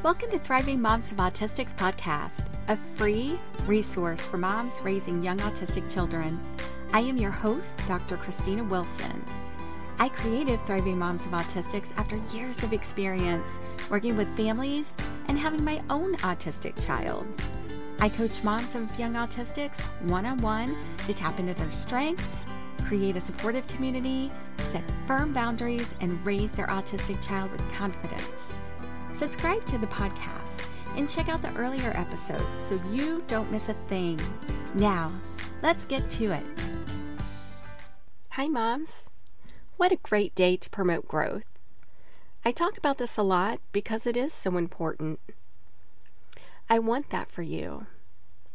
Welcome to Thriving Moms of Autistics podcast, a free resource for moms raising young autistic children. I am your host, Dr. Christina Wilson. I created Thriving Moms of Autistics after years of experience working with families and having my own autistic child. I coach moms of young autistics one on one to tap into their strengths, create a supportive community, set firm boundaries, and raise their autistic child with confidence. Subscribe to the podcast and check out the earlier episodes so you don't miss a thing. Now, let's get to it. Hi, moms. What a great day to promote growth. I talk about this a lot because it is so important. I want that for you.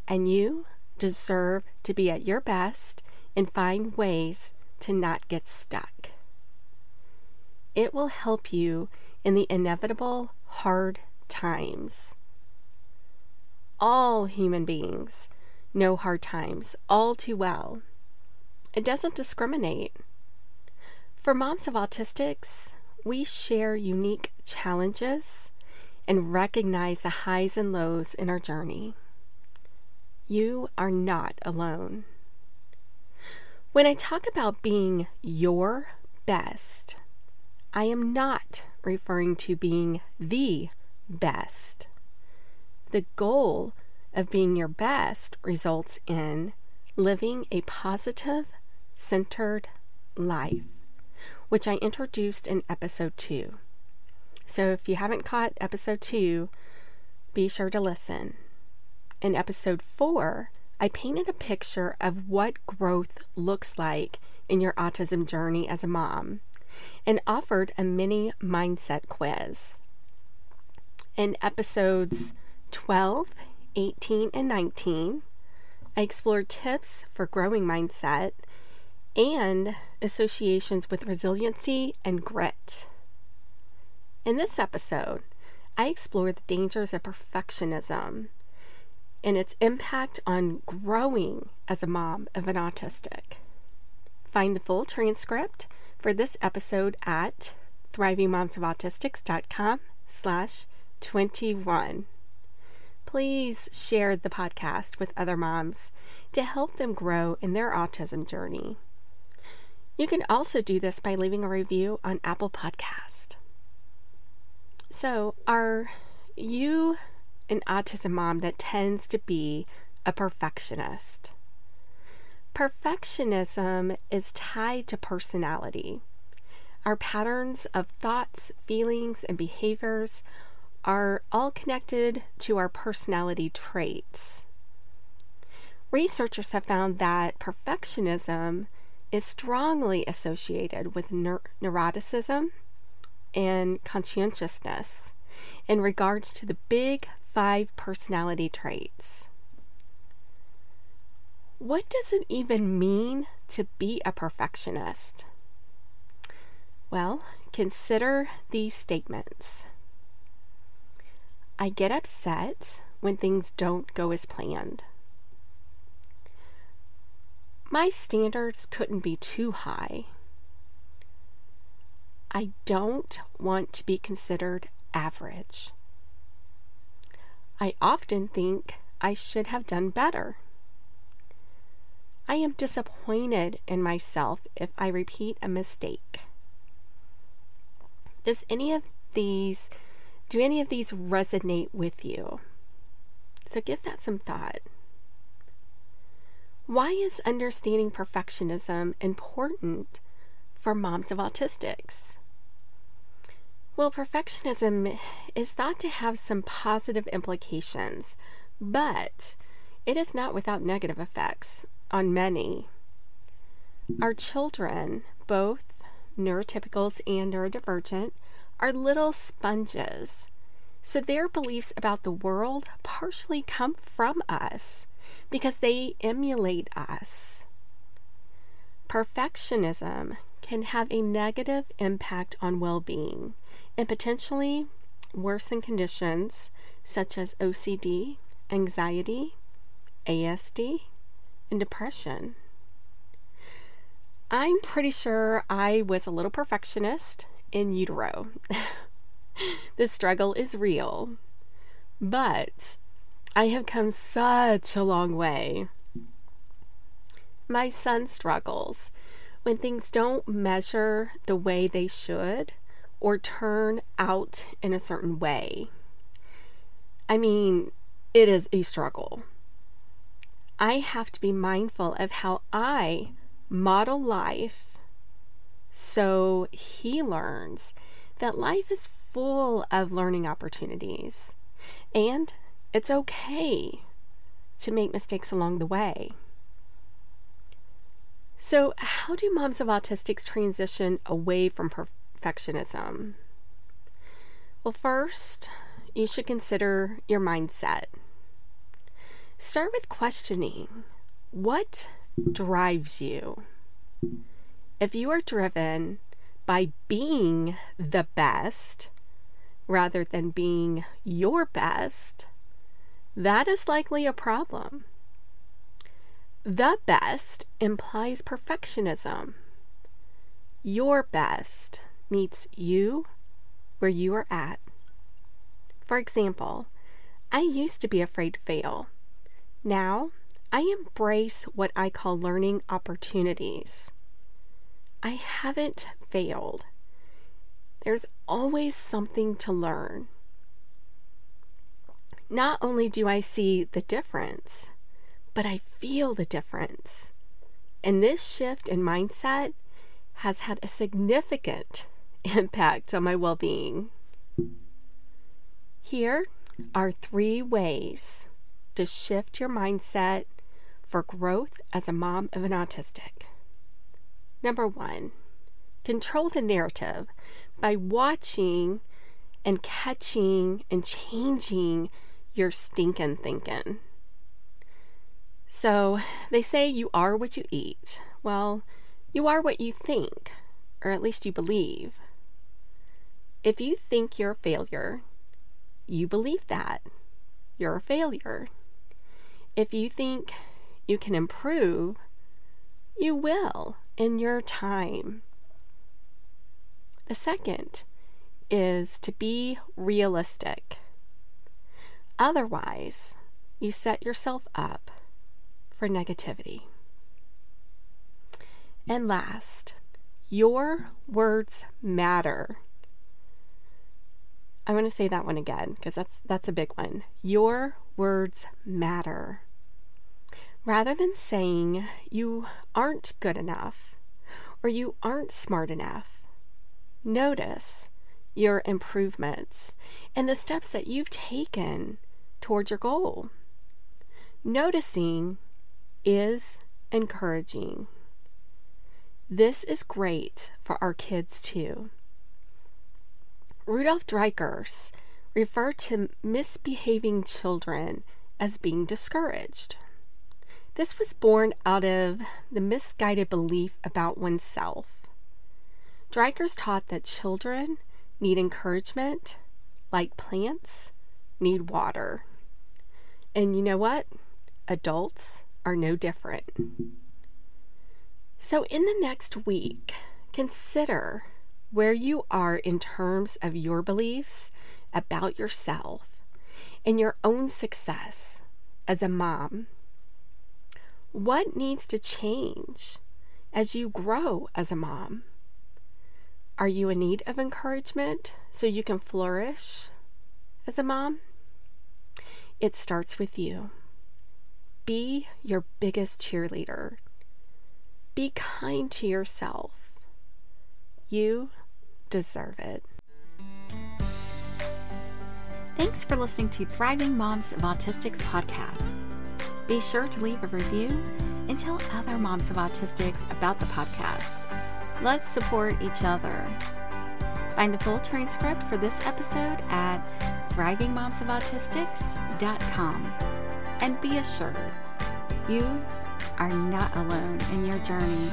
And you deserve to be at your best and find ways to not get stuck. It will help you in the inevitable hard times. All human beings know hard times all too well. It doesn't discriminate. For moms of autistics, we share unique challenges and recognize the highs and lows in our journey. You are not alone. When I talk about being your best, I am not referring to being the best. The goal of being your best results in living a positive, centered life, which I introduced in episode 2. So if you haven't caught episode 2, be sure to listen. In episode 4, I painted a picture of what growth looks like in your autism journey as a mom and offered a mini mindset quiz. In episodes 12, 18, and 19, I explored tips for growing mindset and associations with resiliency and grit. In this episode, I explore the dangers of perfectionism and its impact on growing as a mom of an autistic. Find the full transcript for this episode at thrivingmomsofautistics.com slash 21. Please share the podcast with other moms to help them grow in their autism journey. You can also do this by leaving a review on Apple Podcast. So, are you an autism mom that tends to be a perfectionist? Perfectionism is tied to personality. Our patterns of thoughts, feelings, and behaviors are all connected to our personality traits. Researchers have found that perfectionism is strongly associated with neur- neuroticism and conscientiousness in regards to the big five personality traits. What does it even mean to be a perfectionist? Well, consider these statements. I get upset when things don't go as planned. My standards couldn't be too high. I don't want to be considered average. I often think I should have done better. I am disappointed in myself if I repeat a mistake. Does any of these do any of these resonate with you? So give that some thought. Why is understanding perfectionism important for moms of autistics? Well, perfectionism is thought to have some positive implications, but it is not without negative effects on many. Our children, both neurotypicals and neurodivergent, are little sponges. So their beliefs about the world partially come from us because they emulate us. Perfectionism can have a negative impact on well being and potentially worsen conditions such as OCD, anxiety, ASD, and depression. I'm pretty sure I was a little perfectionist in utero. the struggle is real. But I have come such a long way. My son struggles when things don't measure the way they should or turn out in a certain way. I mean, it is a struggle. I have to be mindful of how I model life so he learns that life is full of learning opportunities and it's okay to make mistakes along the way. So, how do moms of autistics transition away from perfectionism? Well, first, you should consider your mindset. Start with questioning what drives you? If you are driven by being the best rather than being your best, that is likely a problem. The best implies perfectionism. Your best meets you where you are at. For example, I used to be afraid to fail. Now, I embrace what I call learning opportunities. I haven't failed. There's always something to learn. Not only do I see the difference, but I feel the difference. And this shift in mindset has had a significant impact on my well being. Here are three ways to shift your mindset for growth as a mom of an autistic. Number one, control the narrative by watching and catching and changing your stinking thinking. So they say you are what you eat. Well, you are what you think, or at least you believe. If you think you're a failure, you believe that. You're a failure. If you think you can improve, you will in your time. The second is to be realistic. Otherwise, you set yourself up for negativity. And last, your words matter. I want to say that one again because that's that's a big one. Your words matter. Rather than saying you aren't good enough or you aren't smart enough, notice your improvements and the steps that you've taken towards your goal. Noticing is encouraging. This is great for our kids too. Rudolf Dreikurs referred to misbehaving children as being discouraged. This was born out of the misguided belief about oneself. Dreikurs taught that children need encouragement like plants need water. And you know what? Adults are no different. So, in the next week, consider where you are in terms of your beliefs about yourself and your own success as a mom. What needs to change as you grow as a mom? Are you in need of encouragement so you can flourish as a mom? It starts with you. Be your biggest cheerleader. Be kind to yourself. You deserve it. Thanks for listening to Thriving Moms of Autistics podcast. Be sure to leave a review and tell other moms of autistics about the podcast. Let's support each other. Find the full transcript for this episode at thrivingmomsofautistics.com. And be assured, you are not alone in your journey